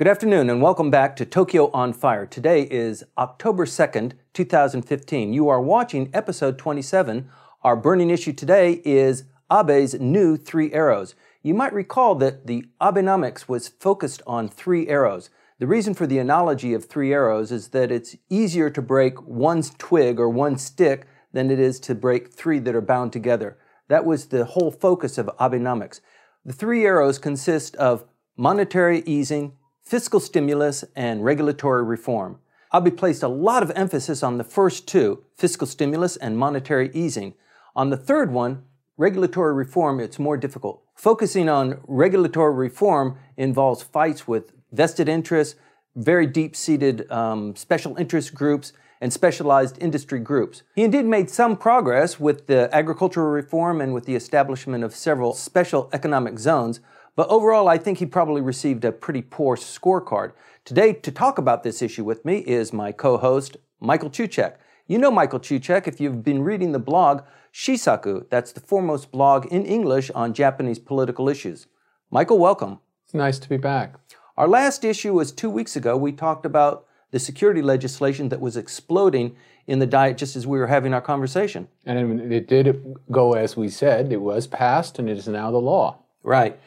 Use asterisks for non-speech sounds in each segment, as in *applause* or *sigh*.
Good afternoon and welcome back to Tokyo on Fire. Today is October 2nd, 2015. You are watching episode 27. Our burning issue today is Abe's new three arrows. You might recall that the Abenomics was focused on three arrows. The reason for the analogy of three arrows is that it's easier to break one twig or one stick than it is to break three that are bound together. That was the whole focus of Abenomics. The three arrows consist of monetary easing, fiscal stimulus, and regulatory reform. Abe placed a lot of emphasis on the first two, fiscal stimulus and monetary easing. On the third one, regulatory reform, it's more difficult. Focusing on regulatory reform involves fights with vested interests, very deep seated um, special interest groups, and specialized industry groups. He indeed made some progress with the agricultural reform and with the establishment of several special economic zones, but overall, I think he probably received a pretty poor scorecard. Today, to talk about this issue with me is my co host, Michael Cucek. You know Michael Cucek if you've been reading the blog Shisaku. That's the foremost blog in English on Japanese political issues. Michael, welcome. It's nice to be back. Our last issue was two weeks ago. We talked about the security legislation that was exploding in the Diet just as we were having our conversation. And it did go as we said, it was passed and it is now the law. Right.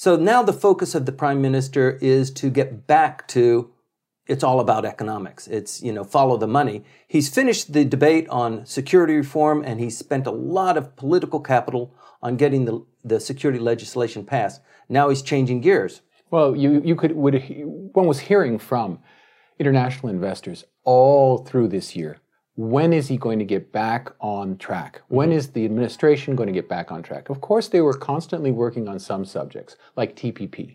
So now the focus of the prime minister is to get back to it's all about economics. It's, you know, follow the money. He's finished the debate on security reform and he's spent a lot of political capital on getting the, the security legislation passed. Now he's changing gears. Well, you, you could, would, one was hearing from international investors all through this year when is he going to get back on track? Mm-hmm. When is the administration going to get back on track? Of course, they were constantly working on some subjects, like TPP,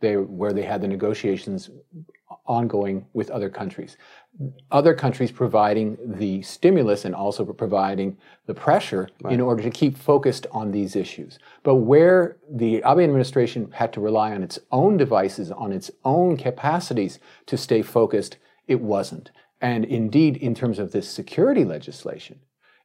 they, where they had the negotiations ongoing with other countries. Other countries providing the stimulus and also providing the pressure right. in order to keep focused on these issues. But where the Abe administration had to rely on its own devices, on its own capacities to stay focused, it wasn't. And indeed, in terms of this security legislation,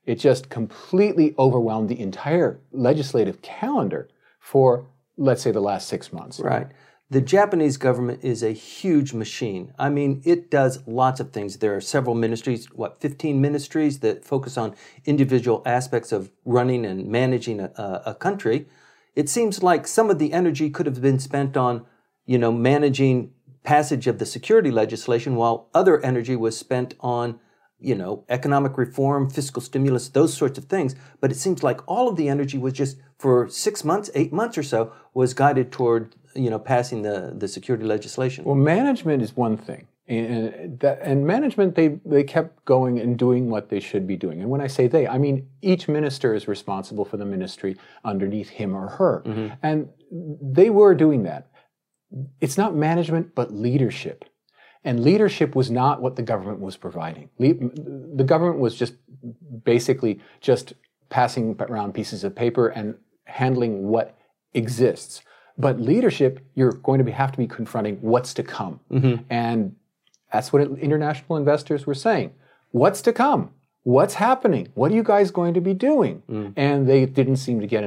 it just completely overwhelmed the entire legislative calendar for, let's say, the last six months. Right. The Japanese government is a huge machine. I mean, it does lots of things. There are several ministries, what, 15 ministries that focus on individual aspects of running and managing a, a country. It seems like some of the energy could have been spent on, you know, managing passage of the security legislation while other energy was spent on you know economic reform fiscal stimulus those sorts of things. But it seems like all of the energy was just for six months eight months or so was guided toward you know passing the, the security legislation. Well management is one thing and that and management they they kept going and doing what they should be doing. And when i say they i mean each minister is responsible for the ministry underneath him or her. Mm-hmm. and they were doing that it's not management, but leadership. And leadership was not what the government was providing. Le- the government was just basically just passing around pieces of paper and handling what exists. But leadership, you're going to be, have to be confronting what's to come. Mm-hmm. And that's what international investors were saying. What's to come? What's happening? What are you guys going to be doing? Mm. And they didn't seem to get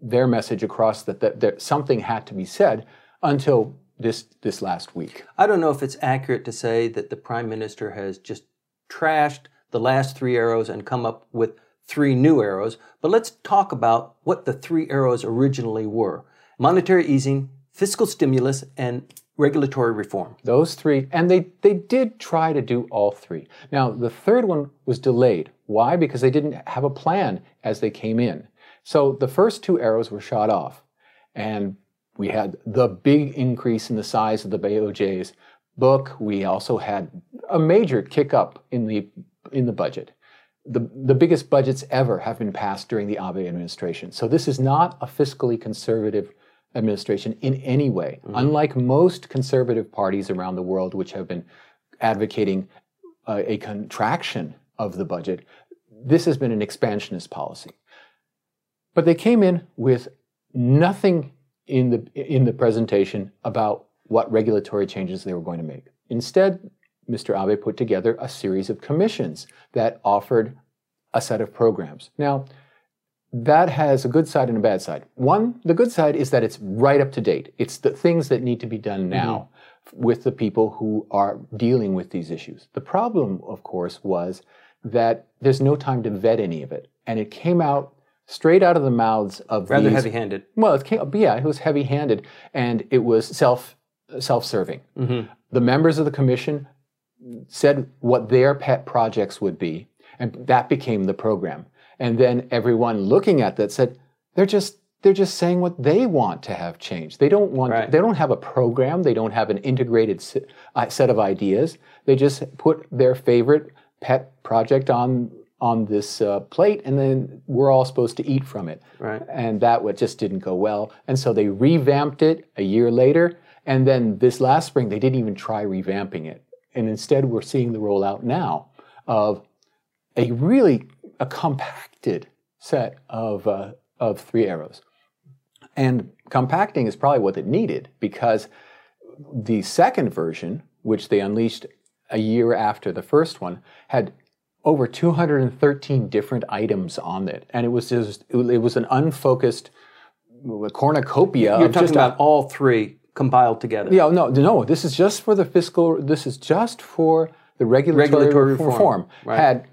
their message across that, that, that something had to be said until this this last week. I don't know if it's accurate to say that the prime minister has just trashed the last three arrows and come up with three new arrows, but let's talk about what the three arrows originally were. Monetary easing, fiscal stimulus, and regulatory reform. Those three, and they, they did try to do all three. Now, the third one was delayed. Why? Because they didn't have a plan as they came in. So the first two arrows were shot off. And we had the big increase in the size of the BOJ's book. We also had a major kick up in the in the budget. The, the biggest budgets ever have been passed during the Abe administration. So this is not a fiscally conservative administration in any way. Mm-hmm. Unlike most conservative parties around the world, which have been advocating uh, a contraction of the budget, this has been an expansionist policy. But they came in with nothing in the, in the presentation about what regulatory changes they were going to make. Instead, Mr. Abe put together a series of commissions that offered a set of programs. Now, that has a good side and a bad side. One, the good side is that it's right up to date. It's the things that need to be done now. Mm-hmm. with the people who are dealing with these issues. The problem, of course, was that there's no time to vet any of it. And it came out straight out of the mouths of Rather these, heavy handed. Well, it came, yeah, it was heavy-handed, and it was self self-serving. Mm-hmm. The members of the commission said what their pet projects would be, and that became the program. And then everyone looking at that said, they're just they're just saying what they want to have changed. They don't want Right. they don't have a program, they don't have an integrated uh, set of ideas. They just put their favorite pet project on on this uh, plate, and then we're all supposed to eat from it. Right. And that what just didn't go well. And so they revamped it a year later, and then this last spring they didn't even try revamping it. And instead, we're seeing the rollout now of a really a compacted set of uh, of three arrows. And compacting is probably what it needed because the second version, which they unleashed a year after the first one, had over 213 different items on it, and it was just it was an unfocused cornucopia. You're of talking just about all three compiled together. yeah, no, no. This is just for the fiscal. This is just for the regulatory, Regulatory reform. reform, right. Had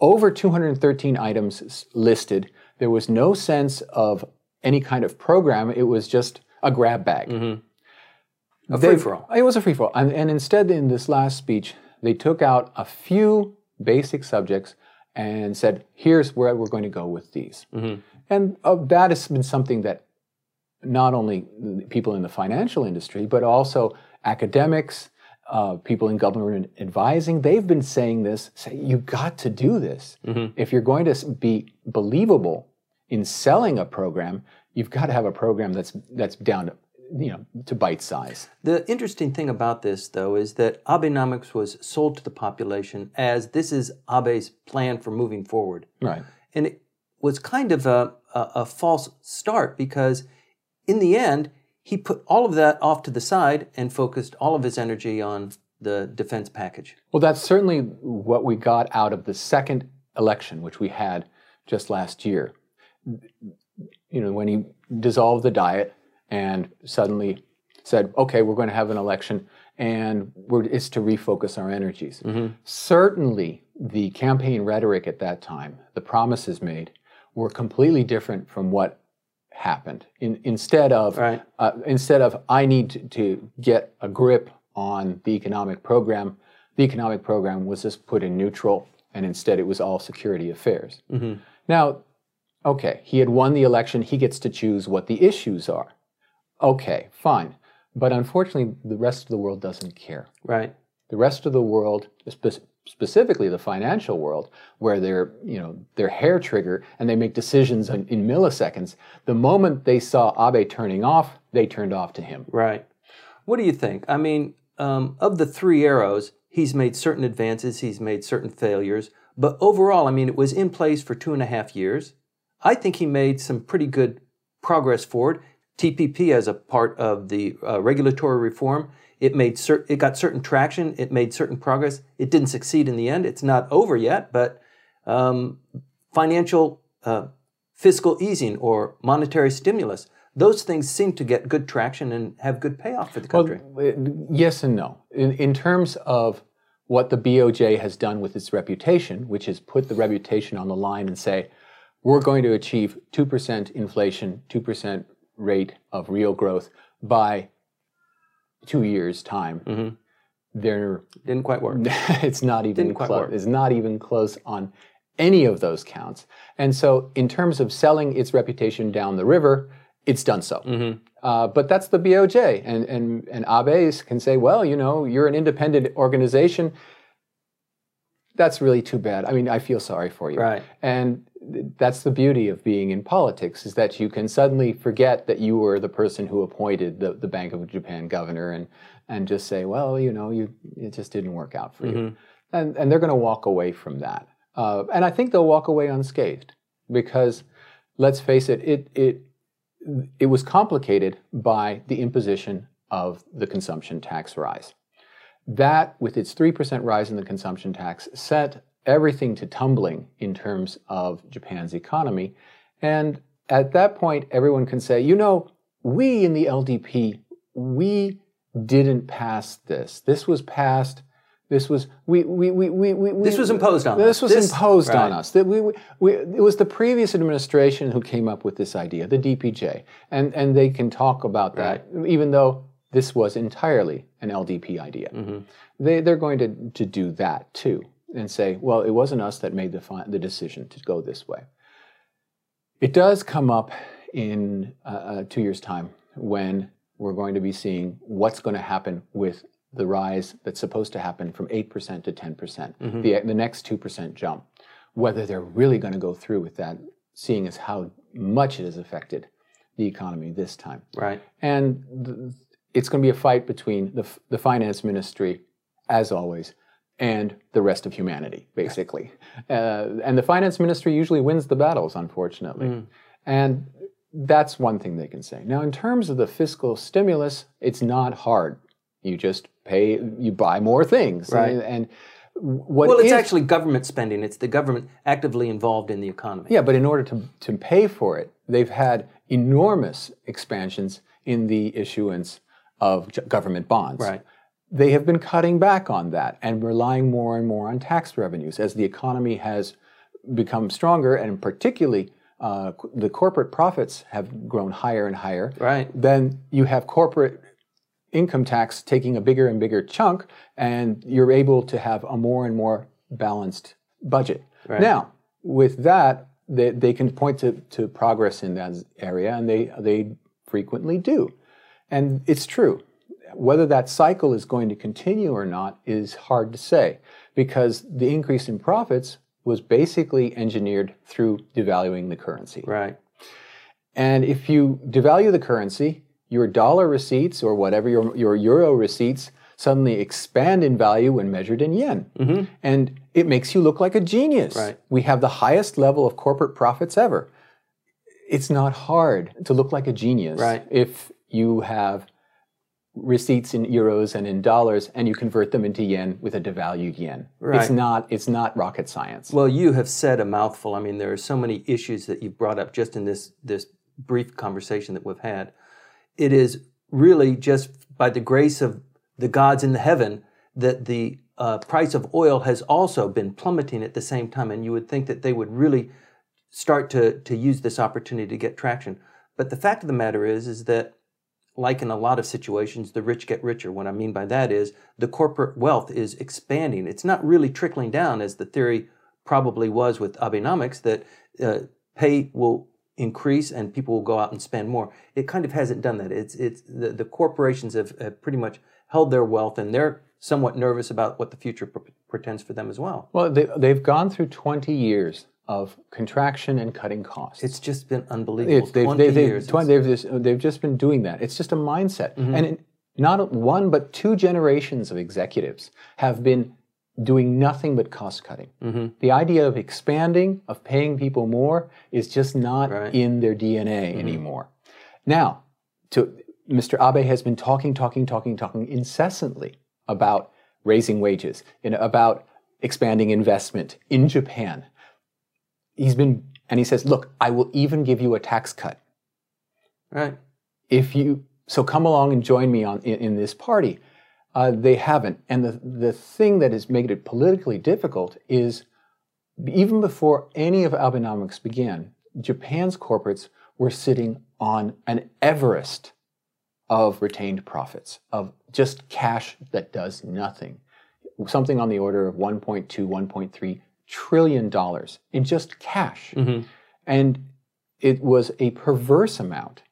over 213 items listed. There was no sense of any kind of program. It was just a grab bag. Mm-hmm. A free for all. It was a free for all. And, and instead, in this last speech, they took out a few basic subjects and said, here's where we're going to go with these. And uh, that has been something that not only people in the financial industry, but also academics, uh, people in government advising, they've been saying this, say, you got to do this. If you're going to be believable in selling a program, you've got to have a program that's, that's down to, you know, to bite size. The interesting thing about this, though, is that Abenomics was sold to the population as this is Abe's plan for moving forward. Right. And it was kind of a, a, a false start because, in the end, he put all of that off to the side and focused all of his energy on the defense package. Well, that's certainly what we got out of the second election, which we had just last year. You know, when he dissolved the diet and suddenly said, okay, we're going to have an election and we're, it's to refocus our energies. Certainly, the campaign rhetoric at that time, the promises made, were completely different from what happened. In, instead of Right. uh, instead of I need to, to get a grip on the economic program, the economic program was just put in neutral, and instead it was all security affairs. Now, okay, he had won the election. He gets to choose what the issues are. Okay, fine. But unfortunately, the rest of the world doesn't care. Right. The rest of the world, spe- specifically the financial world, where they're you know their hair trigger and they make decisions in, in milliseconds. The moment they saw Abe turning off, they turned off to him. Right. What do you think? I mean, um, of the three arrows, he's made certain advances, he's made certain failures, but overall, I mean, it was in place for two and a half years. I think he made some pretty good progress forward. TPP as a part of the uh, regulatory reform, it made cer- it got certain traction, it made certain progress. It didn't succeed in the end. It's not over yet, but um, financial uh, fiscal easing or monetary stimulus. Those things seem to get good traction and have good payoff for the country. Uh, Yes and no. In, in terms of what the BOJ has done with its reputation, which is put the reputation on the line and say, we're going to achieve 2% inflation, 2% rate of real growth by two years' time. They're Didn't quite work. *laughs* it's not even Didn't quite close. work. It's not even close on any of those counts. And so, in terms of selling its reputation down the river, it's done so. Mm-hmm. Uh, but that's the BOJ, and and and Abe's can say, well, you know, you're an independent organization. That's really too bad. I mean, I feel sorry for you. Right. And that's the beauty of being in politics is that you can suddenly forget that you were the person who appointed the, the Bank of Japan governor and and just say, well, you know, you it just didn't work out for you. And and they're going to walk away from that. Uh, and I think they'll walk away unscathed because let's face it, it it it was complicated by the imposition of the consumption tax rise. That, with its 3% rise in the consumption tax, set everything to tumbling in terms of Japan's economy. And at that point, everyone can say, you know, we in the LDP, we didn't pass this. This was passed. This was we we we we, we This was imposed on us. This us. was This- imposed on us. That we, we, we it was the previous administration who came up with this idea, the DPJ, and and they can talk about that, even though this was entirely an LDP idea. Mm-hmm. They they're going to to do that too and say, well, it wasn't us that made the the decision to go this way. It does come up in uh, two years' time when we're going to be seeing what's going to happen with the rise that's supposed to happen from 8% to 10%, percent the, the next 2% jump. Whether they're really going to go through with that, seeing as how much it has affected the economy this time. Right. And it's going to be a fight between the, f- the finance ministry, as always, and the rest of humanity, basically. Uh, and the finance ministry usually wins the battles, unfortunately. And that's one thing they can say. Now, in terms of the fiscal stimulus, it's not hard. You just pay, you buy more things. Right. And, and what Well, it's is- actually government spending. It's the government actively involved in the economy. Yeah, but in order to, to pay for it, they've had enormous expansions in the issuance of government bonds. Right. They have been cutting back on that and relying more and more on tax revenues as the economy has become stronger, and particularly uh, the corporate profits have grown higher and higher. Right. Then you have corporate income tax taking a bigger and bigger chunk, and you're able to have a more and more balanced budget. Right. Now, with that, they, they can point to, to progress in that area, and they, they frequently do. And it's true. Whether that cycle is going to continue or not is hard to say because the increase in profits was basically engineered through devaluing the currency. Right. And if you devalue the currency, your dollar receipts or whatever your, your euro receipts suddenly expand in value when measured in yen. Mm-hmm. And it makes you look like a genius. Right. We have the highest level of corporate profits ever. It's not hard to look like a genius Right. if you have receipts in euros and in dollars and you convert them into yen with a devalued yen. Right. It's not it's not rocket science. Well, you have said a mouthful. I mean, there are so many issues that you've brought up just in this this brief conversation that we've had. It is really just by the grace of the gods in the heaven that the uh, price of oil has also been plummeting at the same time, and you would think that they would really start to to use this opportunity to get traction. But the fact of the matter is, is that like in a lot of situations, the rich get richer. What I mean by that is the corporate wealth is expanding. It's not really trickling down, as the theory probably was with Abenomics, that uh, pay will increase and people will go out and spend more. It kind of hasn't done that. It's it's the, the corporations have, have pretty much held their wealth, and they're somewhat nervous about what the future pr- portends for them as well. Well, they, they've gone through 20 years of contraction and cutting costs. It's just been unbelievable. It's- they've, 20 they've, they've, years. twen- they've, just, they've just been doing that. It's just a mindset. Mm-hmm. And it, not one, but two generations of executives have been doing nothing but cost cutting. Mm-hmm. The idea of expanding, of paying people more, is just not Right. In their DNA anymore. Now, to, Mr. Abe has been talking, talking, talking, talking incessantly about raising wages, and about expanding investment in Japan. He's been, and he says, look, I will even give you a tax cut. Right. if you so come along and join me on in, in this party. Uh, they haven't. And the, the thing that has made it politically difficult is even before any of Abenomics began japan's corporates were sitting on an everest of retained profits of just cash that does nothing. Something on the order of 1.2 1.3 trillion dollars in just cash and it was a perverse amount.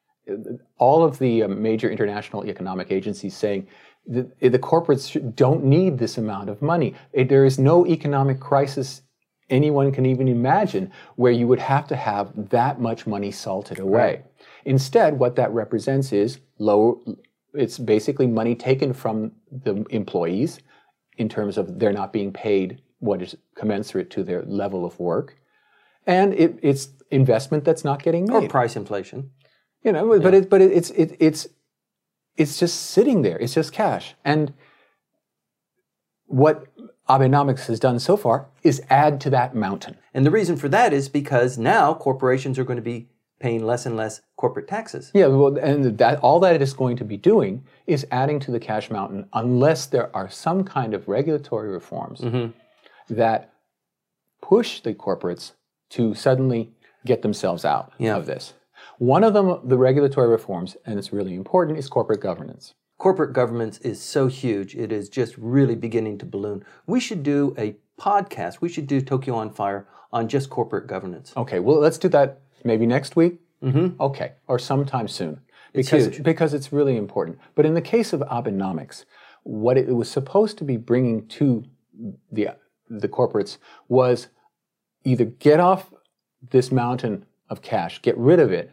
All of the uh, major international economic agencies saying the, the corporates don't need this amount of money. There is no economic crisis anyone can even imagine where you would have to have that much money salted away. Instead, what that represents is low. It's basically money taken from the employees in terms of they're not being paid what is commensurate to their level of work and it, it's investment that's not getting made. Or price inflation. you know, but it, but it, it's it, it's it's just sitting there. It's just cash. And what Abenomics has done so far is add to that mountain. And the reason for that is because now corporations are going to be paying less and less corporate taxes. Yeah, well, and that all that it is going to be doing is adding to the cash mountain unless there are some kind of regulatory reforms mm-hmm. That push the corporates to suddenly get themselves out Yeah. of this. One of them, the regulatory reforms, and it's really important, is corporate governance. Corporate governance is so huge, it is just really beginning to balloon. We should do a podcast, we should do Tokyo on Fire on just corporate governance. Okay, well, let's do that maybe next week. Mm-hmm. Okay, or sometime soon. Because, huge. because it's really important. But in the case of Abenomics, what it was supposed to be bringing to the, the corporates was either get off this mountain of cash, get rid of it,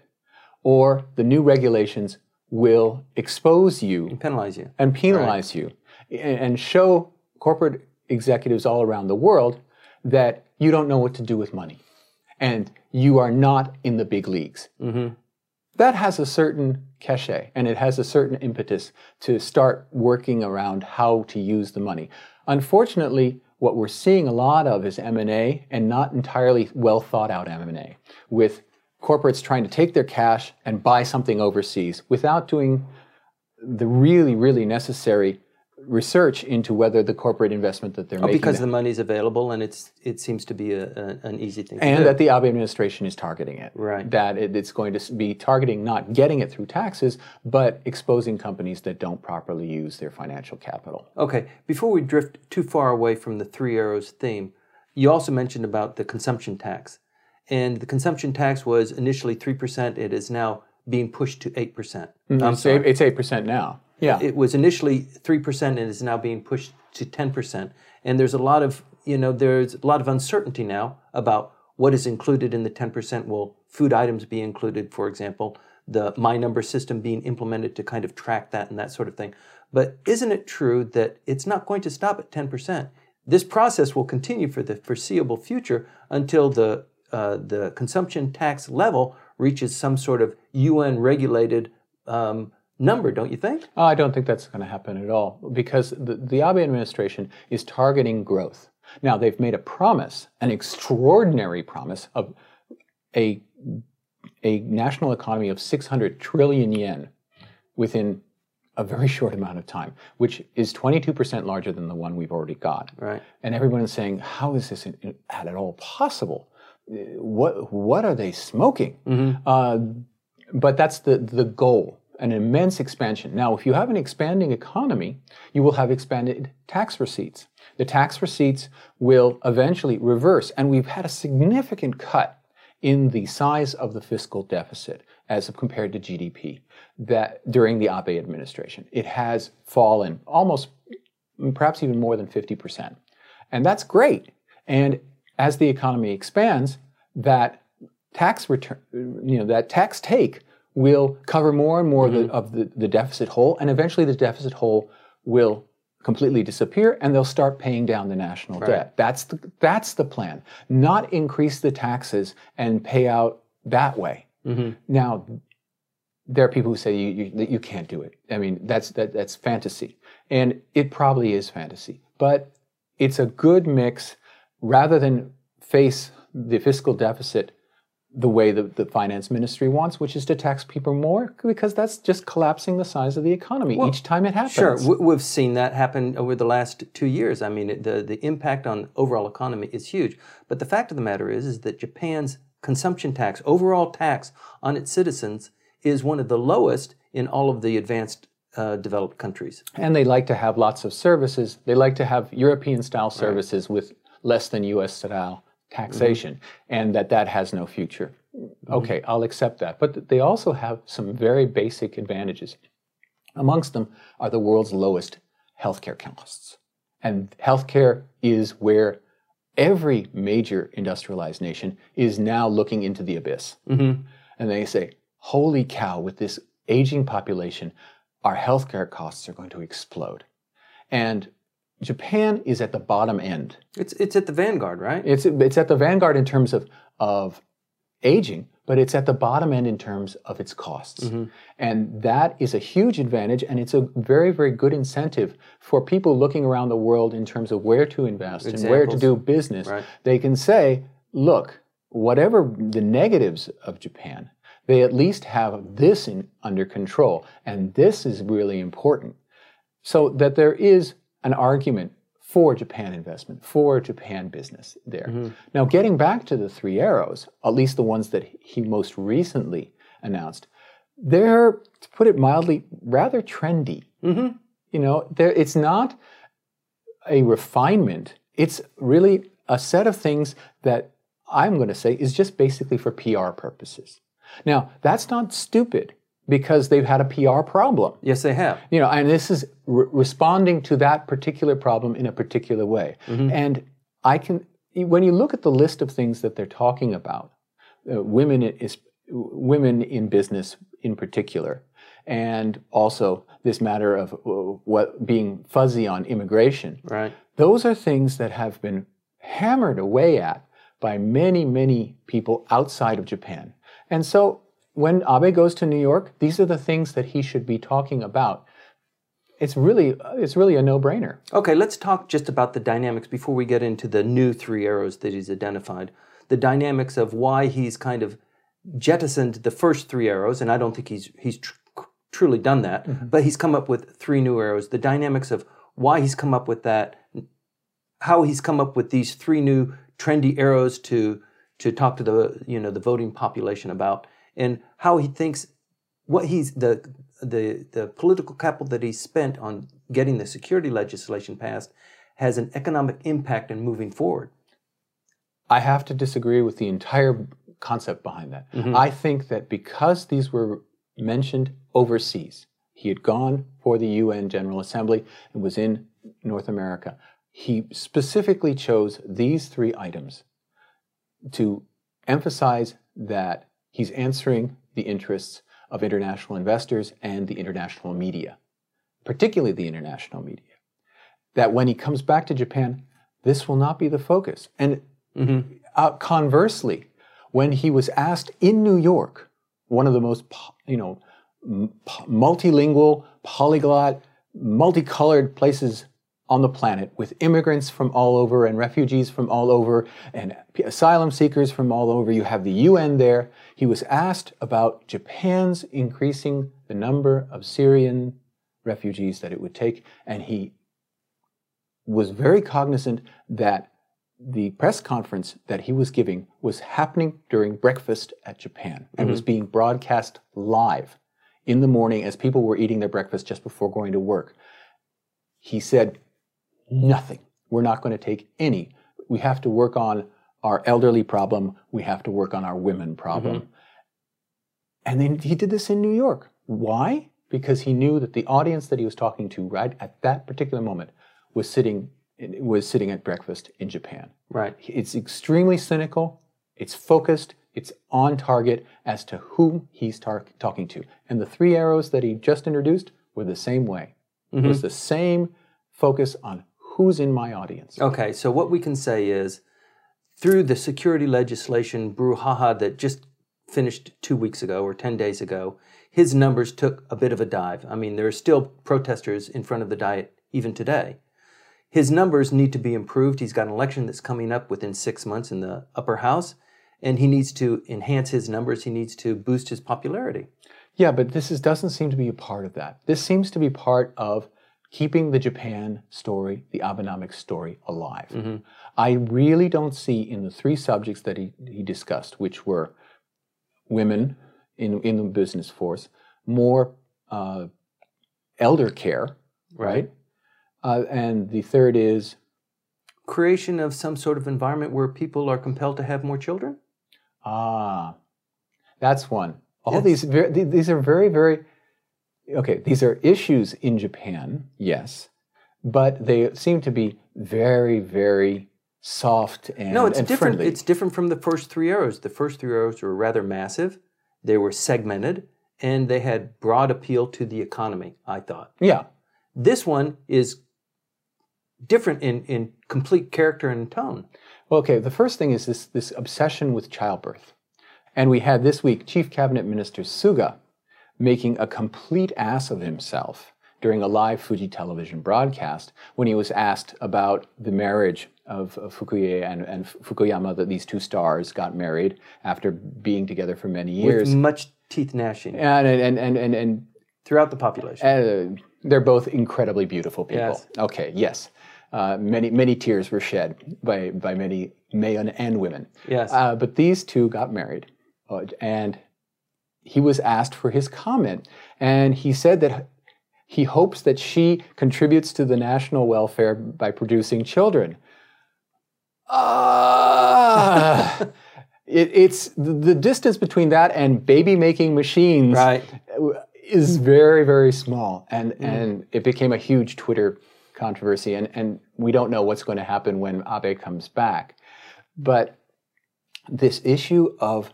or the new regulations will expose you Penalize you. and penalize you and, and show corporate executives all around the world that you don't know what to do with money and you are not in the big leagues. Mm-hmm. That has a certain cachet and it has a certain impetus to start working around how to use the money. Unfortunately, what we're seeing a lot of is M&A and not entirely well thought out M&A with corporates trying to take their cash and buy something overseas without doing the really, really necessary research into whether the corporate investment that they're oh, making Because the money is available and it's it seems to be a, a, an easy thing to and that the Abe administration is targeting it. Right. That it, it's going to be targeting not getting it through taxes, but exposing companies that don't properly use their financial capital. Okay, before we drift too far away from the three arrows theme, you also mentioned about the consumption tax. And the consumption tax was initially 3%, it is now being pushed to 8%. Mm-hmm. I'm It's eight- It's eight percent now. Yeah. it was initially 3% and is now being pushed to 10%. And there's a lot of, you know, there's a lot of uncertainty now about what is included in the 10%. Will food items be included, for example? The My Number system being implemented to kind of track that and that sort of thing. But isn't it true that it's not going to stop at 10%? This process will continue for the foreseeable future until the, uh, the consumption tax level reaches some sort of UN regulated um, number, don't you think? Oh, I don't think that's going to happen at all because the, the Abe administration is targeting growth. Now, they've made a promise, an extraordinary promise of a, a national economy of 600 trillion yen within a very short amount of time, which is 22% larger than the one we've already got. Right. And everyone is saying, how is this in- at all possible? What, what are they smoking? Uh, but that's the, the goal an immense expansion. Now, if you have an expanding economy, you will have expanded tax receipts. The tax receipts will eventually reverse, and we've had a significant cut in the size of the fiscal deficit as compared to GDP that during the Abe administration. It has fallen almost perhaps even more than 50%. And that's great. And as the economy expands, that tax return, you know, that tax take will cover more and more of, the, mm-hmm. of the, the deficit hole, and eventually the deficit hole will completely disappear, and they'll start paying down the national debt. That's the that's the plan. Not increase the taxes and pay out that way. Mm-hmm. Now, there are people who say you, you, that you can't do it. I mean, that's that, that's fantasy, and it probably is fantasy. But it's a good mix, rather than face the fiscal deficit the way the, the finance ministry wants, which is to tax people more, because that's just collapsing the size of the economy each time it happens. Sure, we- we've seen that happen over the last two years. I mean, the the impact on overall economy is huge. But the fact of the matter is, is that Japan's consumption tax, overall tax on its citizens, is one of the lowest in all of the advanced uh, developed countries. And they like to have lots of services. They like to have European style services with less than US style Mm-hmm. taxation, and that that has no future. Mm-hmm. Okay, I'll accept that. But they also have some very basic advantages. Amongst them are the world's lowest healthcare costs. And healthcare is where every major industrialized nation is now looking into the abyss. Mm-hmm. And they say, holy cow, with this aging population, our healthcare costs are going to explode. And Japan is at the bottom end. It's it's at the vanguard, right? It's, it's at the vanguard in terms of, of aging, but it's at the bottom end in terms of its costs. Mm-hmm. And that is a huge advantage, and it's a very, very good incentive for people looking around the world in terms of where to invest and where to do business. Right. They can say, look, whatever the negatives of Japan, they at least have this in, under control. And this is really important. So that there is an argument for Japan investment, for Japan business there. Mm-hmm. Now, getting back to the three arrows, at least the ones that he most recently announced, they're, to put it mildly, rather trendy. Mm-hmm. You know, it's not a refinement, it's really a set of things that I'm going to say is just basically for PR purposes. Now, that's not stupid because they've had a PR problem. Yes, they have. You know, and this is re- responding to that particular problem in a particular way. Mm-hmm. And I can, when you look at the list of things that they're talking about, uh, women is women in business in particular, and also this matter of uh, what being fuzzy on immigration. Right. Those are things that have been hammered away at by many, many people outside of Japan. And so when Abe goes to New York, these are the things that he should be talking about. It's really, it's really a no-brainer. Okay, let's talk just about the dynamics before we get into the new three arrows that he's identified. The dynamics of why he's kind of jettisoned the first three arrows, and I don't think he's he's tr- truly done that, mm-hmm. but he's come up with three new arrows. The dynamics of why he's come up with that, how he's come up with these three new trendy arrows to to talk to the you know the voting population about, and how he thinks what he's the the the political capital that he's spent on getting the security legislation passed has an economic impact in moving forward. I have to disagree with the entire concept behind that. Mm-hmm. I think that because these were mentioned overseas, he had gone for the UN General Assembly and was in North America. He specifically chose these three items to emphasize that he's answering the interests of international investors and the international media, particularly the international media. That when he comes back to Japan, this will not be the focus. And mm-hmm. uh, conversely, when he was asked in New York, one of the most, you know, multilingual, polyglot, multicolored places on the planet with immigrants from all over and refugees from all over and asylum seekers from all over. You have the UN there. He was asked about Japan's increasing the number of Syrian refugees that it would take, and he was very cognizant that the press conference that he was giving was happening during breakfast at Japan and mm-hmm. was being broadcast live in the morning as people were eating their breakfast just before going to work. He said, Nothing. We're not going to take any. We have to work on our elderly problem. We have to work on our women problem. Mm-hmm. And then he did this in New York. Why? Because he knew that the audience that he was talking to right at that particular moment was sitting was sitting at breakfast in Japan. Right. It's extremely cynical. It's focused. It's on target as to who he's tar- talking to. And the three arrows that he just introduced were the same way. Mm-hmm. It was the same focus on who's in my audience. Okay, so what we can say is through the security legislation brouhaha that just finished two weeks ago or 10 days ago, his numbers took a bit of a dive. I mean, there are still protesters in front of the Diet even today. His numbers need to be improved. He's got an election that's coming up within six months in the upper house, and he needs to enhance his numbers. He needs to boost his popularity. Yeah, but this is, doesn't seem to be a part of that. This seems to be part of keeping the Japan story, the Abenomics story, alive. Mm-hmm. I really don't see in the three subjects that he, he discussed, which were women in, in the business force, more uh, elder care, right? Uh, and the third is creation of some sort of environment where people are compelled to have more children. Ah, that's one. All yes. these these are very very okay, these are issues in Japan, yes, but they seem to be very, very soft and no, it's and different. Friendly. It's different from the first three arrows. The first three arrows were rather massive. They were segmented, and they had broad appeal to the economy. I thought. Yeah. This one is different in, in complete character and tone. Well, okay. The first thing is this this obsession with childbirth, and we had this week Chief Cabinet Minister Suga making a complete ass of himself during a live Fuji television broadcast when he was asked about the marriage of, of Fukiishi and, and Fukuyama, that these two stars got married after being together for many years. With much teeth gnashing and, and, and, and, and throughout the population. uh, they're both incredibly beautiful people. Yes. Okay, yes. Uh, many many tears were shed by by many men and women. Yes. Uh, but these two got married, uh, and he was asked for his comment, and he said that he hopes that she contributes to the national welfare by producing children. Ah. *laughs* It, it's the, distance between that and baby making machines right. is very very small and and it became a huge twitter controversy and and we don't know what's going to happen when abe comes back but this issue of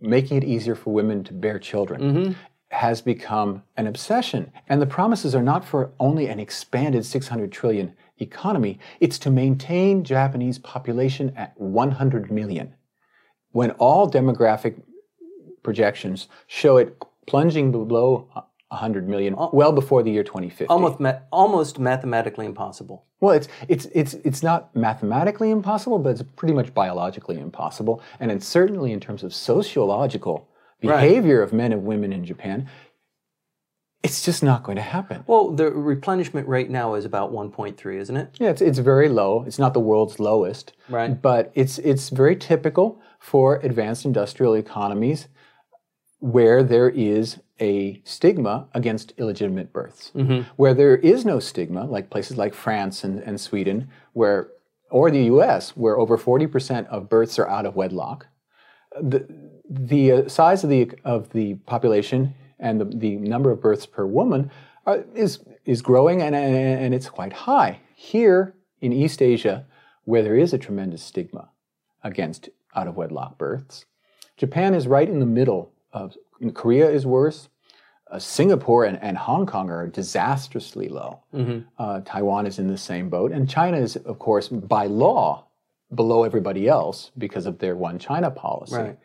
making it easier for women to bear children mm-hmm. has become an obsession. And the promises are not for only an expanded 600 trillion economy. It's to maintain japanese population at 100 million. When all demographic projections show it plunging below 100 million uh, well before the year 2050. Almost, ma- almost mathematically impossible. Well, it's it's it's it's not mathematically impossible, but it's pretty much biologically impossible, and it's certainly in terms of sociological behavior of men and women in Japan, it's just not going to happen. Well, the replenishment rate now is about 1.3, isn't it? Yeah, it's, it's very low. It's not the world's lowest, Right. but it's it's very typical for advanced industrial economies where there is a stigma against illegitimate births. Where there is no stigma, like places like France and, and Sweden, where or the U.S., where over 40% of births are out of wedlock. The, the uh, size of the of the population and the, the number of births per woman uh, is is growing and, and and it's quite high. Here in East Asia, where there is a tremendous stigma against out of wedlock births, Japan is right in the middle of Korea is worse. Uh, Singapore and, and Hong Kong are disastrously low. Uh, Taiwan is in the same boat, and China is, of course, by law below everybody else because of their one China policy. Right.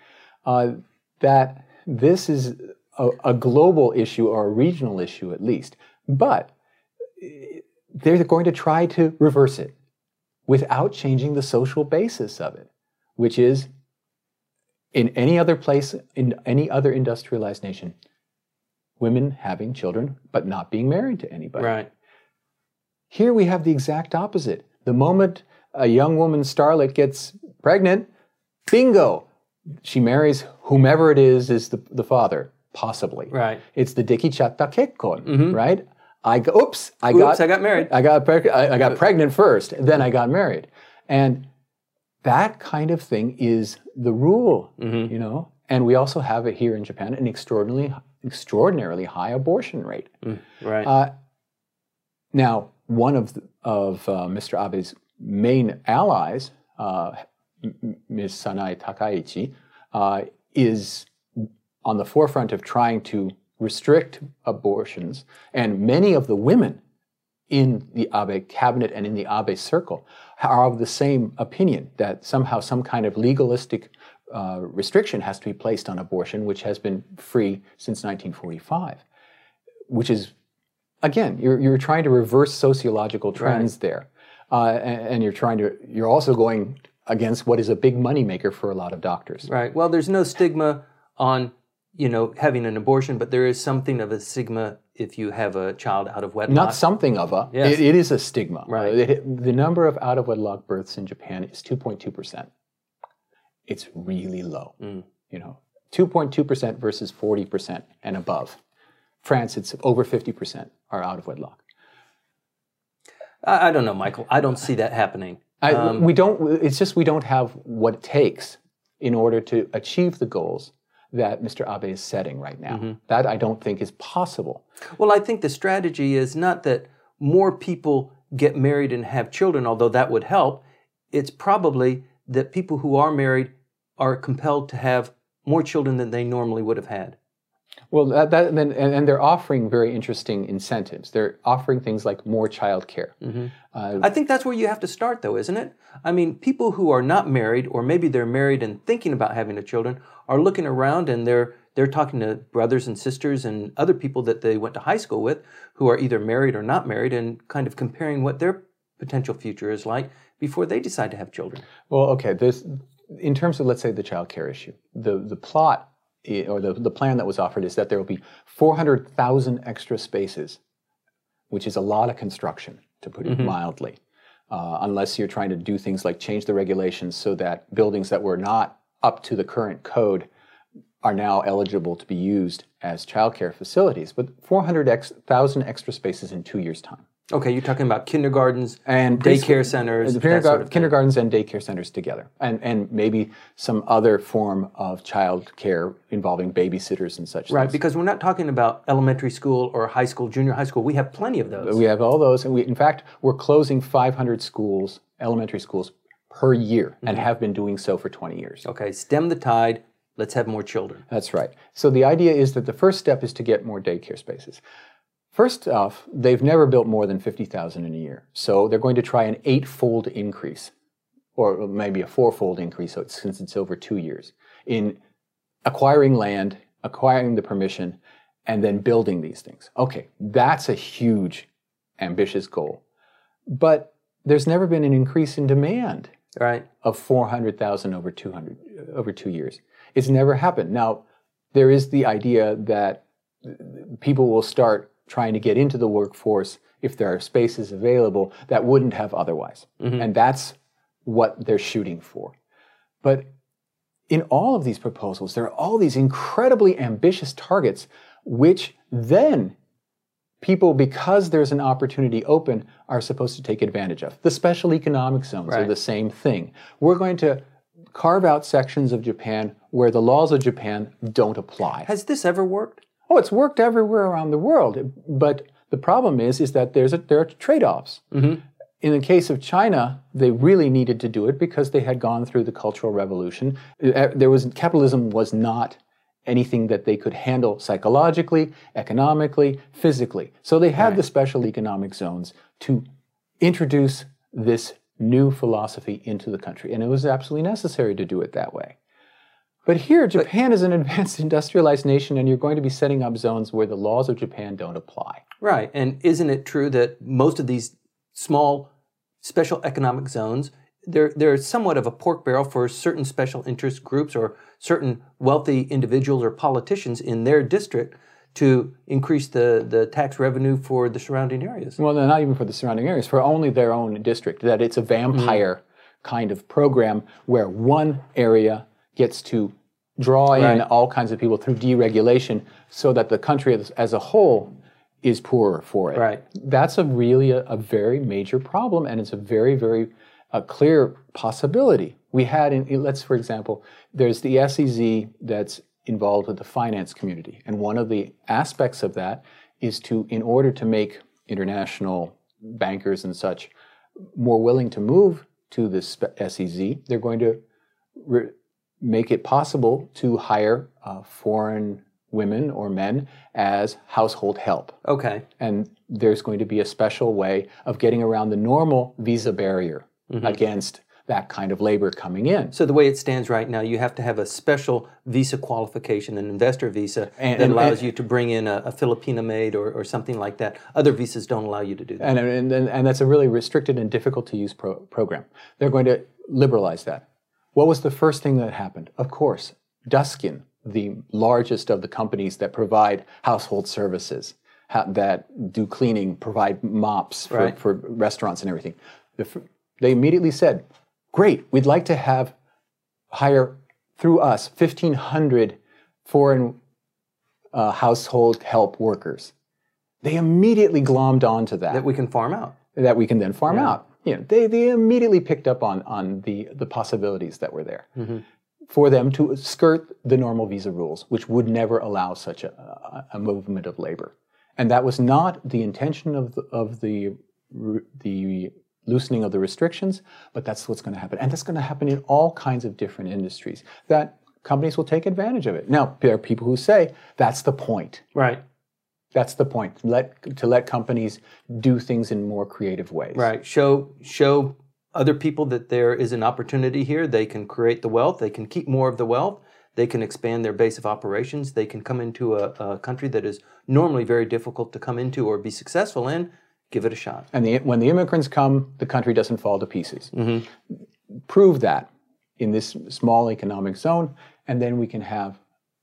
Uh, that this is a, a global issue or a regional issue at least, but eh, they're going to try to reverse it without changing the social basis of it, which is in any other place, in any other industrialized nation, women having children but not being married to anybody. Right. Here we have the exact opposite. The moment a young woman starlet gets pregnant, bingo, she marries whomever it is is the, the father, possibly. Right. It's the dekichatta kekkon, mm-hmm. right? I go, oops, I Oops, got I got married. I got I, I got pregnant first, then I got married, and that kind of thing is the rule, you know. And we also have it here in Japan an extraordinarily extraordinarily high abortion rate. Right. Uh, now, one of the, of uh, Mr. Abe's main allies, uh, Ms. Sanae Takaichi, uh, is on the forefront of trying to restrict abortions, and many of the women in the Abe cabinet and in the Abe circle are of the same opinion that somehow some kind of legalistic uh, restriction has to be placed on abortion, which has been free since 1945, which is again, you're, you're trying to reverse sociological trends there. Uh, and, and you're trying to, you're also going against what is a big moneymaker for a lot of doctors. Right. Well, there's no stigma on, you know, having an abortion, but there is something of a stigma if you have a child out of wedlock. Not something of a, Yes. it, it is a stigma. Right. It- the number of out of wedlock births in Japan is 2.2%. It's really low. Mm. You know, 2.2% versus 40% and above. France, it's over 50% are out of wedlock. I, I don't know, Michael. I don't see that happening. I, Um, we don't. It's just we don't have what it takes in order to achieve the goals that Mr. Abe is setting right now. Mm-hmm. That I don't think is possible. Well, I think the strategy is not that more people get married and have children, although that would help. It's probably that people who are married are compelled to have more children than they normally would have had. Well, that, that then, and, and they're offering very interesting incentives. They're offering things like more childcare. Uh, I think that's where you have to start, though, isn't it? I mean, people who are not married, or maybe they're married and thinking about having a children, are looking around and they're they're talking to brothers and sisters and other people that they went to high school with who are either married or not married and kind of comparing what their potential future is like before they decide to have children. Well, okay, this in terms of let's say the child care issue, the the plot or the, the plan that was offered is that there will be 400,000 extra spaces, which is a lot of construction, to put it mm-hmm. mildly, uh, unless you're trying to do things like change the regulations so that buildings that were not up to the current code are now eligible to be used as childcare facilities. But 400,000 extra spaces in two years' time. Okay, you're talking about kindergartens and daycare centers, sort of kindergartens and daycare centers together, and and maybe some other form of child care involving babysitters and such. Right, things. because we're not talking about elementary school or high school, junior high school. We have plenty of those. We have all those, and we, in fact, we're closing 500 schools, elementary schools, per year, mm-hmm. and have been doing so for 20 years. Okay, stem the tide. Let's have more children. That's right. So the idea is that the first step is to get more daycare spaces. First off, they've never built more than 50,000 in a year. So they're going to try an eightfold increase, or maybe a fourfold increase so it's, since it's over two years, in acquiring land, acquiring the permission, and then building these things. Okay, that's a huge, ambitious goal. But there's never been an increase in demand right. of 400,000 over 200 over two years. It's never happened. Now, there is the idea that people will start trying to get into the workforce if there are spaces available that wouldn't have otherwise. Mm-hmm. And that's what they're shooting for. But in all of these proposals, there are all these incredibly ambitious targets, which then people, because there's an opportunity open, are supposed to take advantage of. The special economic zones right. are the same thing. We're going to carve out sections of Japan where the laws of Japan don't apply. Has this ever worked? Oh, it's worked everywhere around the world, but the problem is is that there's a, there are trade-offs. Mm-hmm. In the case of China, they really needed to do it because they had gone through the Cultural Revolution. Uh, there was capitalism was not anything that they could handle psychologically, economically, physically. So they had right. the special economic zones to introduce this new philosophy into the country, and it was absolutely necessary to do it that way. But here, Japan but, is an *laughs* advanced industrialized nation, and you're going to be setting up zones where the laws of Japan don't apply. Right. And isn't it true that most of these small special economic zones, they're, they're somewhat of a pork barrel for certain special interest groups or certain wealthy individuals or politicians in their district to increase the, the tax revenue for the surrounding areas? Well, not even for the surrounding areas, for only their own district, that it's a vampire mm-hmm. kind of program where one area gets to draw in all kinds of people through deregulation so that the country as, as a whole is poorer for it. Right. That's a really a, a very major problem and it's a very, very a clear possibility. We had in, let's for example, there's the SEZ that's involved with the finance community. And one of the aspects of that is to, in order to make international bankers and such more willing to move to this SEZ, they're going to re- make it possible to hire uh, foreign women or men as household help. Okay. And there's going to be a special way of getting around the normal visa barrier mm-hmm. against that kind of labor coming in. So the way it stands right now, you have to have a special visa qualification, an investor visa and, that allows and, you to bring in a, a Filipina maid or, or, something like that. Other visas don't allow you to do that. And, and, and that's a really restricted and difficult to use pro- program. They're going to liberalize that. What was the first thing that happened? Of course, Duskin, the largest of the companies that provide household services, that do cleaning, provide mops for, right. for restaurants and everything. They immediately said, Great, we'd like to have hire through us 1,500 foreign uh, household help workers. They immediately glommed onto that. That we can farm out. That we can then farm yeah. out you know, they, they immediately picked up on, on the, the possibilities that were there mm-hmm. for them to skirt the normal visa rules, which would never allow such a, a movement of labor. And that was not the intention of the, of the, the loosening of the restrictions, but that's what's going to happen. And that's going to happen in all kinds of different industries that companies will take advantage of it. Now, there are people who say that's the point. Right. That's the point. Let to let companies do things in more creative ways. Right. Show show other people that there is an opportunity here. They can create the wealth. They can keep more of the wealth. They can expand their base of operations. They can come into a, a country that is normally very difficult to come into or be successful in. Give it a shot. And the, when the immigrants come, the country doesn't fall to pieces. Mm-hmm. Prove that in this small economic zone, and then we can have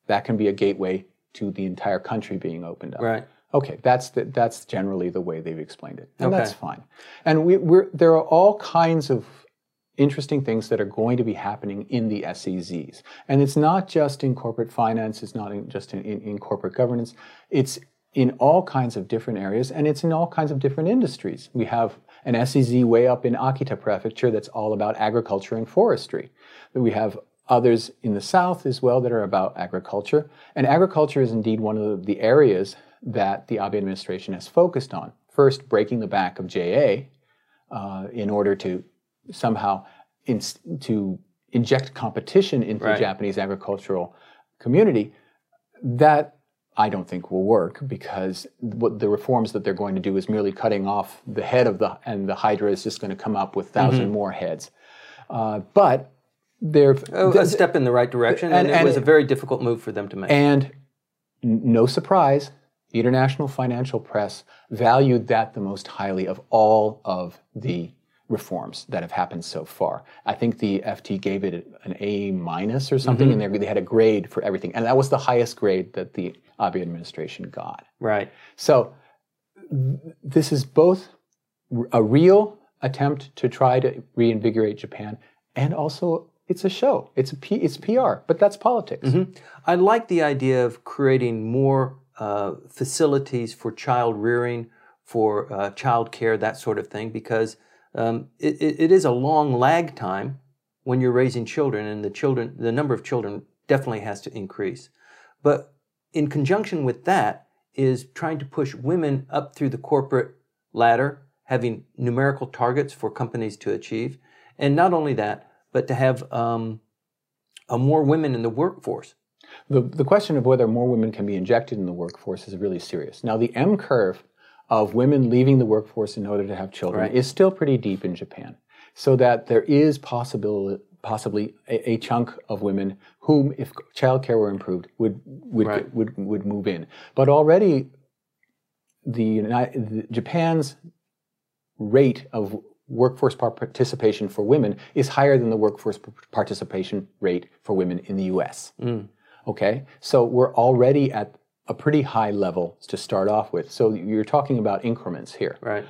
that can be a gateway to the entire country being opened up. Right. Okay, that's the, that's generally the way they've explained it, and Okay. that's fine. And we, we're there are all kinds of interesting things that are going to be happening in the SEZs, and it's not just in corporate finance, it's not in, just in, in, in corporate governance, it's in all kinds of different areas, and it's in all kinds of different industries. We have an SEZ way up in Akita Prefecture that's all about agriculture and forestry. We have others in the south as well that are about agriculture. And agriculture is indeed one of the areas that the Abe administration has focused on. First, breaking the back of JA uh, in order to somehow ins- to inject competition into Right. the Japanese agricultural community. That I don't think will work because what the reforms that they're going to do is merely cutting off the head of the and the hydra is just going to come up with 1000 Mm-hmm. more heads. Uh, but they're A, a step in the right direction, and, and- it was a very difficult move for them to make. and no surprise, the international financial press valued that the most highly of all of the reforms that have happened so far. I think the FT gave it an A minus or something, Mm-hmm. and they, they had a grade for everything, and that was the highest grade that the Abe administration got. right. So th- this is both a real attempt to try to reinvigorate Japan, and also it's a show. It's a P, it's PR, but that's politics. I like the idea of creating more uh, facilities for child rearing, for uh, child care, that sort of thing, because um, it, it, it is a long lag time when you're raising children, and the children, the number of children definitely has to increase. But in conjunction with that is trying to push women up through the corporate ladder, having numerical targets for companies to achieve, and not only that, but to have um, uh, more women in the workforce. The, the question of whether more women can be injected in the workforce is really serious. Now, the M curve of women leaving the workforce in order to have children Right. is still pretty deep in Japan, so that there is possible, possibly a, a chunk of women whom, if childcare were improved, would would, Right. would would move in. But already, the, the Japan's rate of workforce participation for women is higher than the workforce participation rate for women in the U.S. Okay, so we're already at a pretty high level to start off with. So you're talking about increments here. Right.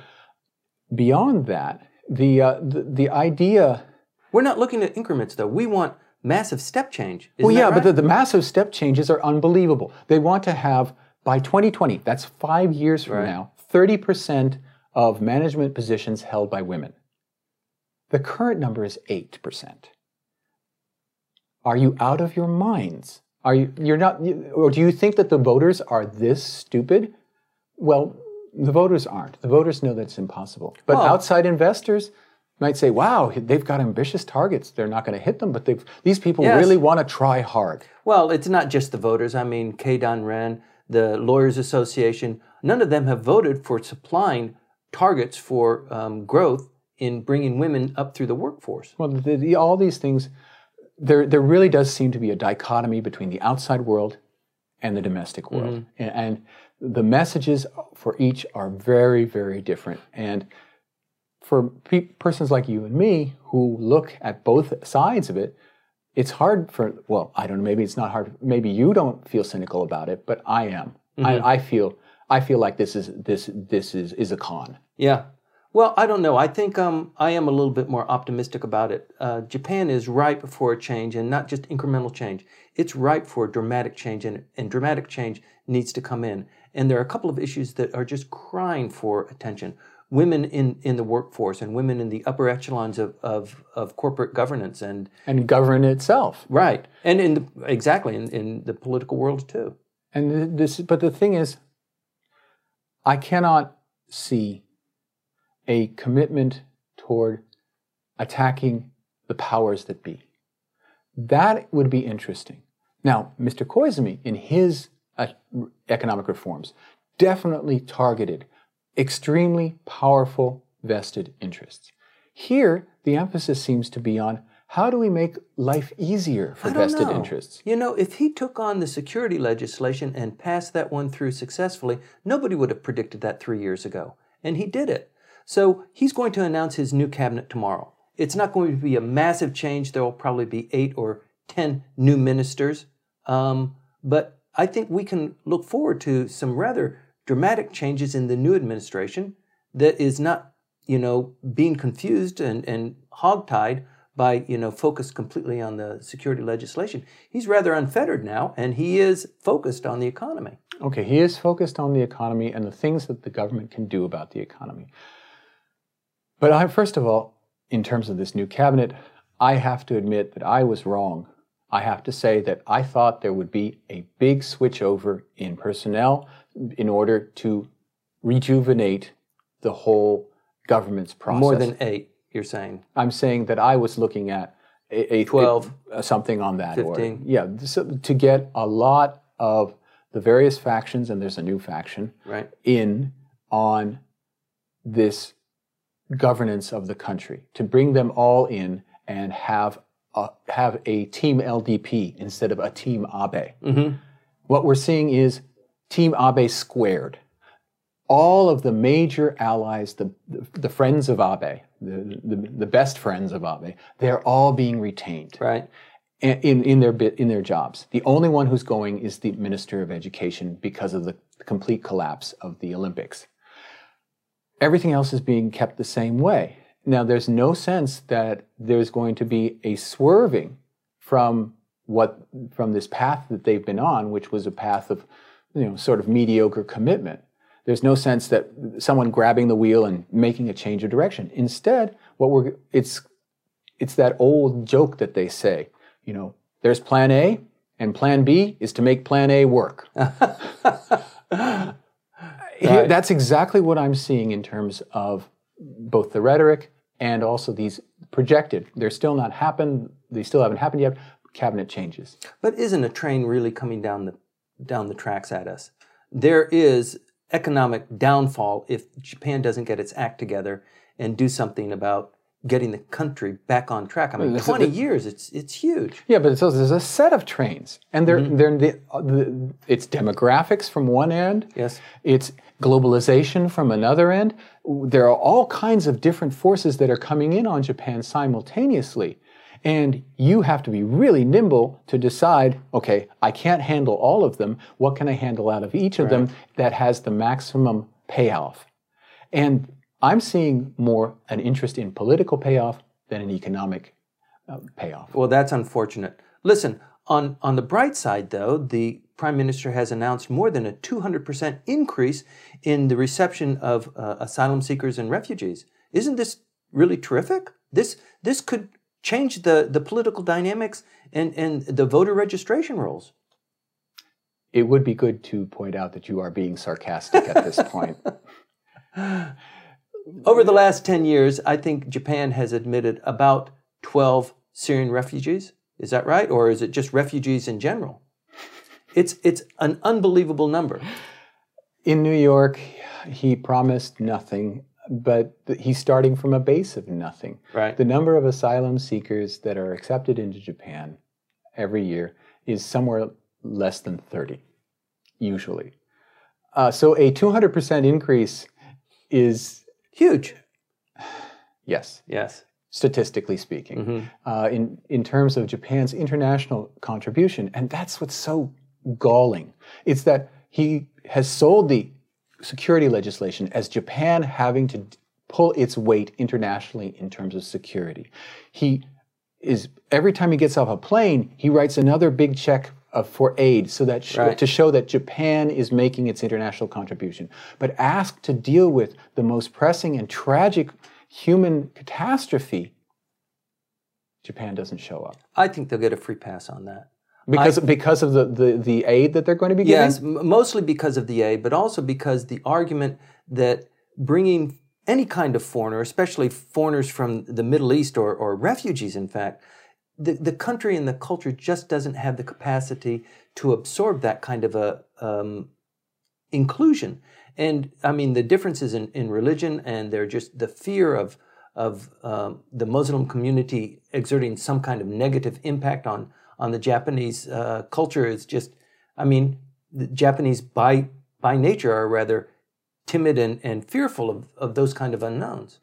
Beyond that, the uh, the, the idea. We're not looking at increments though. We want massive step change. Isn't Well, yeah, that but the, the massive step changes are unbelievable. They want to have by 2020, that's five years from Right. now, 30% of management positions held by women. The current number is 8%. Are you out of your minds? Are you you're not you- or do you think that the voters are this stupid? Well, the voters aren't. The voters know that's impossible. But outside investors might say, "Wow, they've got ambitious targets. They're not going to hit them, but they've, these people Yes. really want to try hard." well, it's not just the voters. I mean, Keidanren, the Lawyers Association, none of them have voted for supplying targets for um, growth in bringing women up through the workforce. Well, the, the, all these things, there, there really does seem to be a dichotomy between the outside world and the domestic world. And, and the messages for each are very, very different. And for pe- persons like you and me who look at both sides of it, it's hard for, well, I don't know, maybe it's not hard. Maybe you don't feel cynical about it, but I am. I, I feel. I feel like this is this this is is a con. Yeah. Well, I don't know. I think um, I am a little bit more optimistic about it. Uh, Japan is ripe for a change, and not just incremental change. It's ripe for dramatic change, and, and dramatic change needs to come in. And there are a couple of issues that are just crying for attention. Women in, in the workforce and women in the upper echelons of, of, of corporate governance and And govern itself. right and in the, exactly in, in the political world too. And this, but the thing is, I cannot see a commitment toward attacking the powers that be. That would be interesting. Now, Mr. Koizumi, in his uh, economic reforms, definitely targeted extremely powerful vested interests. Here, the emphasis seems to be on How do we make life easier for vested know. interests? You know, if he took on the security legislation and passed that one through successfully, nobody would have predicted that three years ago. And he did it. So he's going to announce his new cabinet tomorrow. It's not going to be a massive change. There will probably be eight or ten new ministers. Um, but I think we can look forward to some rather dramatic changes in the new administration that is not, you know, being confused and, and hogtied by, you know, focused completely on the security legislation. He's rather unfettered now, and he is focused on the economy. Okay, he is focused on the economy and the things that the government can do about the economy. But I, first of all, in terms of this new cabinet, I have to admit that I was wrong. I have to say that I thought there would be a big switchover in personnel in order to rejuvenate the whole government's process. More than eight, you're saying. I'm saying that I was looking at a, a 12, a- something on that order. 15. Yeah, so to get a lot of the various factions, and there's a new faction, Right. in on this governance of the country, to bring them all in and have a, have a team LDP instead of a team Abe. Mm-hmm. What we're seeing is Team Abe squared. All of the major allies, the, the friends of Abe, the, the, the best friends of Abe, they're all being retained Right. in, in, their, bit- in their jobs. The only one who's going is the Minister of Education because of the complete collapse of the Olympics. Everything else is being kept the same way. Now, there's no sense that there's going to be a swerving from what from this path that they've been on, which was a path of, you know, sort of mediocre commitment. There's no sense that someone grabbing the wheel and making a change of direction. Instead, what we're it's it's that old joke that they say, you know, there's plan A and plan B is to make plan A work. *laughs* Here- that's exactly what I'm seeing in terms of both the rhetoric and also these projected. They're still not happened. They still haven't happened yet. Cabinet changes. But isn't a train really coming down the down the tracks at us? There is economic downfall if Japan doesn't get its act together and do something about getting the country back on track. I mean, is 20 the- years, it's it's huge. Yeah, but there's a set of trains, and they're they're the, uh, the it's demographics from one end. Yes. It's globalization from another end. There are all kinds of different forces that are coming in on Japan simultaneously. And you have to be really nimble to decide, okay, I can't handle all of them. What can I handle out of each of them that has the maximum payoff? And I'm seeing more an interest in political payoff than an economic uh, payoff. Well, that's unfortunate. Listen, on, on the bright side, though, the Prime Minister has announced more than a 200% increase in the reception of uh, asylum seekers and refugees. Isn't this really terrific? This, this could change the, the political dynamics and, and the voter registration rules. It would be good to point out that you are being sarcastic at this point. *laughs* Over the last 10 years, I think Japan has admitted about 12 Syrian refugees. Is that right? Or is it just refugees in general? It's, it's an unbelievable number. In New York, he promised nothing, but he's starting from a base of nothing. Right. The number of asylum seekers that are accepted into Japan every year is somewhere less than 30, usually. Uh, so a 200% increase is, Huge. yes, Yes. statistically speaking, uh, in, in terms of Japan's international contribution. And that's what's so galling. It's that he has sold the security legislation as Japan having to pull its weight internationally in terms of security. He is every time he gets off a plane, he writes another big check of, for aid so that sh- Right. to show that Japan is making its international contribution. But asked to deal with the most pressing and tragic human catastrophe, Japan doesn't show up I think they'll get a free pass on that. Because because of the, the the aid that they're going to be Yes, getting. m- mostly because of the aid, but also because the argument that bringing any kind of foreigner, especially foreigners from the Middle East or, or refugees, in fact, the, the country and the culture just doesn't have the capacity to absorb that kind of a um, inclusion. And I mean, the differences in, in religion and they're just the fear of of um, the Muslim community exerting some kind of negative impact on on the Japanese uh, culture is just, I mean, the Japanese by by nature are rather timid and, and fearful of, of those kind of unknowns.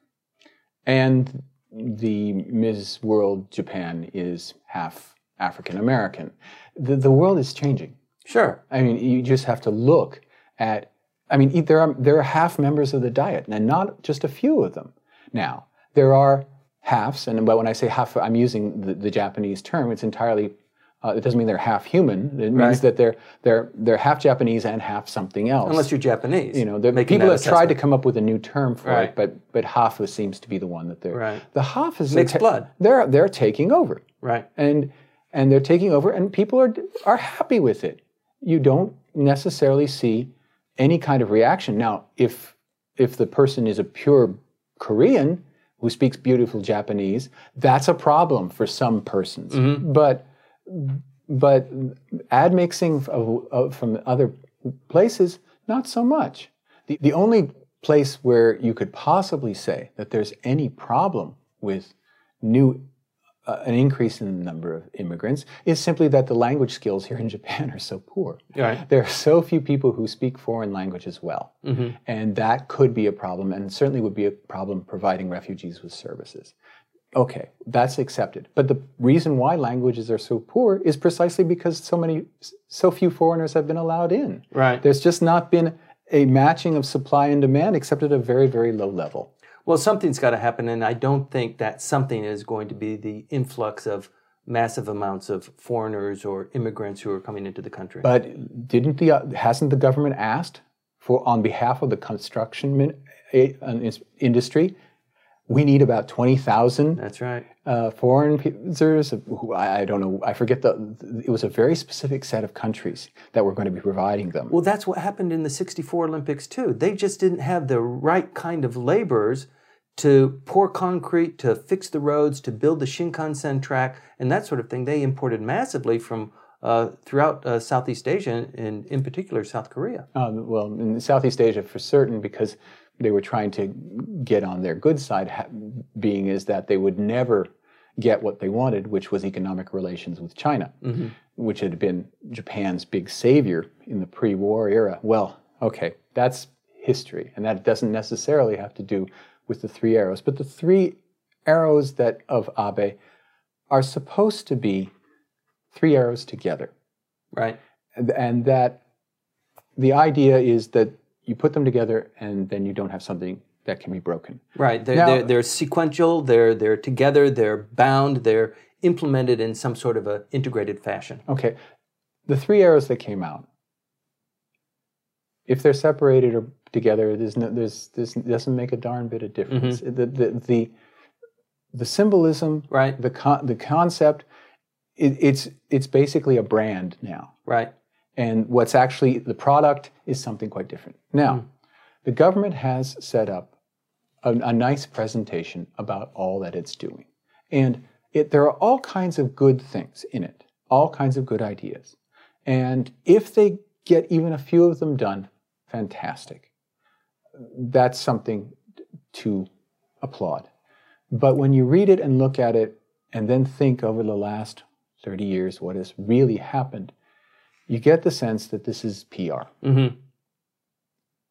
And the Ms. World Japan is half African American. The, the world is changing. Sure. I mean, you just have to look at. I mean, there are there are half members of the diet, and not just a few of them. Now there are halves, and but when I say half, I'm using the, the Japanese term. It's entirely. Uh, it doesn't mean they're half human. It means Right. that they're they're they're half Japanese and half something else. Unless you're Japanese. you know, the, people that have tried to come up with a new term for Right. it, but but hafu seems to be the one that they're. Right. The is Mixed blood. They're they're taking over Right. and and they're taking over and people are are happy with it you don't necessarily see any kind of reaction now if if the person is a pure korean who speaks beautiful japanese that's a problem for some persons but but admixing of, of, from other places not so much the, the only place where you could possibly say that there's any problem with new uh, an increase in the number of immigrants is simply that the language skills here in Japan are so poor. Right. There are so few people who speak foreign languages well. And that could be a problem, and certainly would be a problem providing refugees with services. Okay, that's accepted. But the reason why languages are so poor is precisely because so many, so few foreigners have been allowed in. Right. There's just not been a matching of supply and demand except at a very, very low level. Well, something's got to happen, and I don't think that something is going to be the influx of massive amounts of foreigners or immigrants who are coming into the country. But didn't the uh, hasn't the government asked for on behalf of the construction min, a, an industry? We need about twenty thousand That's right. uh, foreign visitors. Who I, I don't know. I forget the. It was a very specific set of countries that were going to be providing them. Well, that's what happened in the 64 Olympics, too. They just didn't have the right kind of laborers to pour concrete, to fix the roads, to build the Shinkansen track, and that sort of thing. They imported massively from uh, throughout uh, Southeast Asia, and in particular South Korea. Um, well, in Southeast Asia for certain, because they were trying to get on their good side, being is that they would never get what they wanted, which was economic relations with China, mm-hmm. which had been Japan's big savior in the pre-war era. Well, okay, that's history, and that doesn't necessarily have to do with the three arrows. But the three arrows that of Abe are supposed to be three arrows together Right. and, and that the idea is that you put them together and then you don't have something that can be broken. Right. They're, Now- they're, they're sequential, they're, they're together, they're bound, they're implemented in some sort of a integrated fashion. Okay, the three arrows that came out, if they're separated or together, there's no, there's this doesn't make a darn bit of difference. Mm-hmm. The, the the the symbolism, Right. the con- the concept, it, it's it's basically a brand now. Right. And what's actually the product is something quite different. Now, hmm. the government has set up a, a nice presentation about all that it's doing, and it, there are all kinds of good things in it, all kinds of good ideas, and if they get even a few of them done, fantastic. That's something to applaud. But when you read it and look at it, and then think over the last 30 years what has really happened, you get the sense that this is PR. Mm-hmm.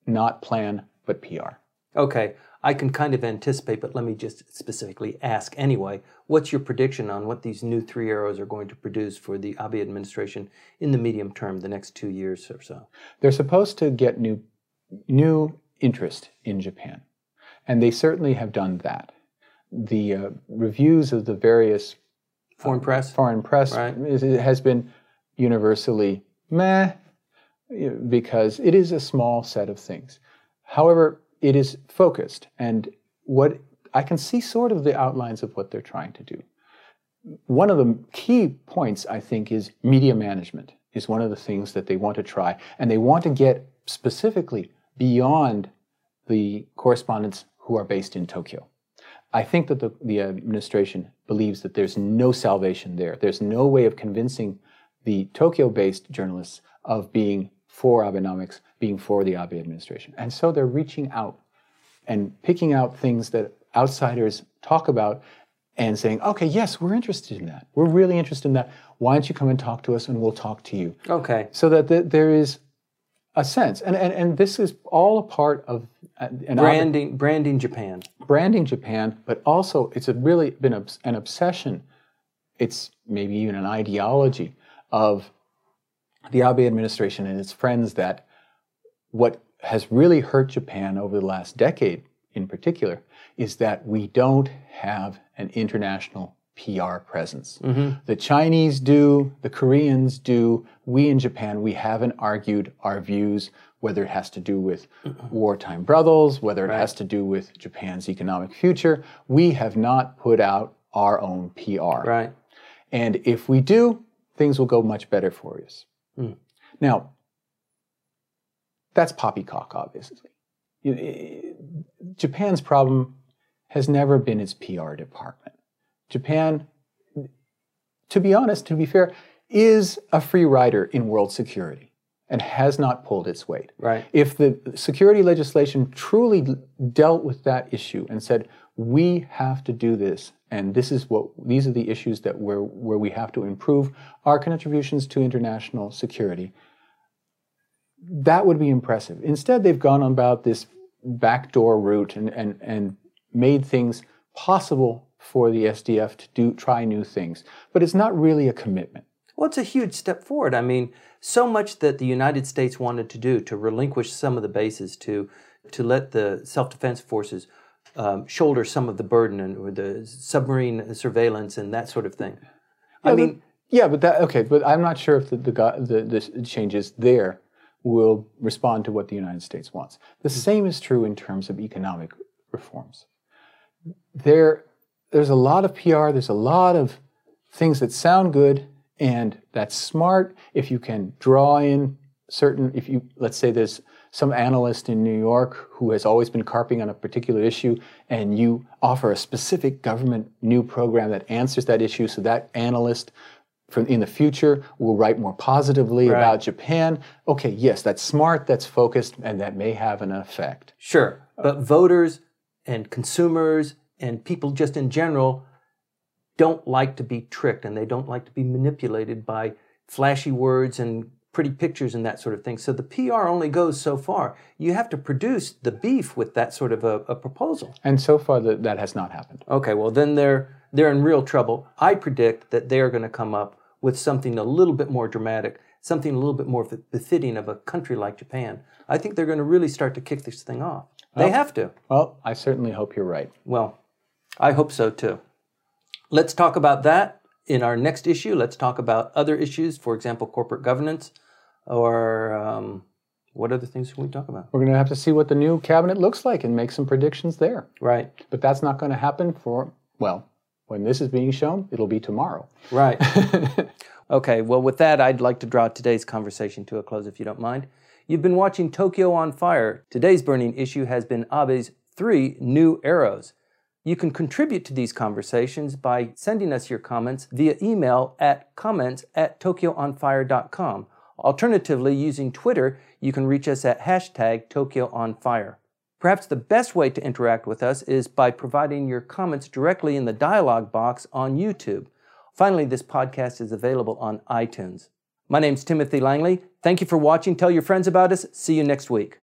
Not plan, but PR. Okay, I can kind of anticipate, but let me just specifically ask anyway. What's your prediction on what these new three arrows are going to produce for the Abe administration in the medium term, the next two years or so? They're supposed to get new, new interest in Japan, and they certainly have done that. The uh, reviews of the various Foreign press? foreign press Right. has been universally meh because it is a small set of things. However, it is focused, and what I can see sort of the outlines of what they're trying to do. One of the key points, I think, is media management is one of the things that they want to try, and they want to get specifically beyond the correspondents who are based in Tokyo. I think that the, the administration believes that there's no salvation there. There's no way of convincing the Tokyo based journalists of being for Abenomics, being for the Abe administration. And so they're reaching out and picking out things that outsiders talk about and saying, okay, yes, we're interested in that. We're really interested in that. Why don't you come and talk to us and we'll talk to you? Okay. So that the, there is a sense. And, and, and this is all a part of uh, an branding, branding Japan. Branding Japan, but also it's really been an obsession. It's maybe even an ideology of the Abe administration and its friends that what has really hurt Japan over the last decade in particular is that we don't have an international PR presence. Mm-hmm. The Chinese do, the Koreans do, we in Japan, we haven't argued our views, whether it has to do with wartime brothels, whether it right. has to do with Japan's economic future. We have not put out our own PR. Right. And if we do, things will go much better for us. Mm. Now, that's poppycock, obviously. Japan's problem has never been its PR department. Japan, to be honest, to be fair, is a free rider in world security and has not pulled its weight. Right. If the security legislation truly dealt with that issue and said, we have to do this, and this is what these are the issues that where, where we have to improve our contributions to international security, that would be impressive. Instead, they've gone about this backdoor route and, and, and made things possible for the SDF to do try new things. But it's not really a commitment. Well, it's a huge step forward. I mean, so much that the United States wanted to do to relinquish some of the bases to to let the self-defense forces um, shoulder some of the burden and or the submarine surveillance and that sort of thing. Yeah, I mean, the, yeah, but that okay, but I'm not sure if the the, the, the changes there will respond to what the United States wants. The same is true in terms of economic reforms. There, there's a lot of PR, there's a lot of things that sound good and that's smart if you can draw in certain, if you, let's say there's some analyst in New York who has always been carping on a particular issue and you offer a specific government new program that answers that issue so that analyst from in the future will write more positively right. about Japan. Okay, yes, that's smart, that's focused, and that may have an effect. Sure, but voters and consumers and people just in general don't like to be tricked and they don't like to be manipulated by flashy words and pretty pictures and that sort of thing. So the PR only goes so far. You have to produce the beef with that sort of a, a proposal. And so far, the, that has not happened. Okay, well then they're they're in real trouble. I predict that they are going to come up with something a little bit more dramatic, something a little bit more befitting of a country like Japan. I think they're going to really start to kick this thing off. They have to. Well, I certainly hope you're right. Well, I hope so too. Let's talk about that in our next issue. Let's talk about other issues, for example, corporate governance, or um, what other things can we talk about? We're going to have to see what the new cabinet looks like and make some predictions there. Right. But that's not going to happen for, well, when this is being shown, it'll be tomorrow. Right. *laughs* okay, well, with that, I'd like to draw today's conversation to a close if you don't mind. You've been watching Tokyo on Fire. Today's burning issue has been Abe's three new arrows. You can contribute to these conversations by sending us your comments via email at comments at tokyoonfire.com. Alternatively, using Twitter, you can reach us at hashtag TokyoOnFire. Perhaps the best way to interact with us is by providing your comments directly in the dialog box on YouTube. Finally, this podcast is available on iTunes. My name's Timothy Langley. Thank you for watching. Tell your friends about us. See you next week.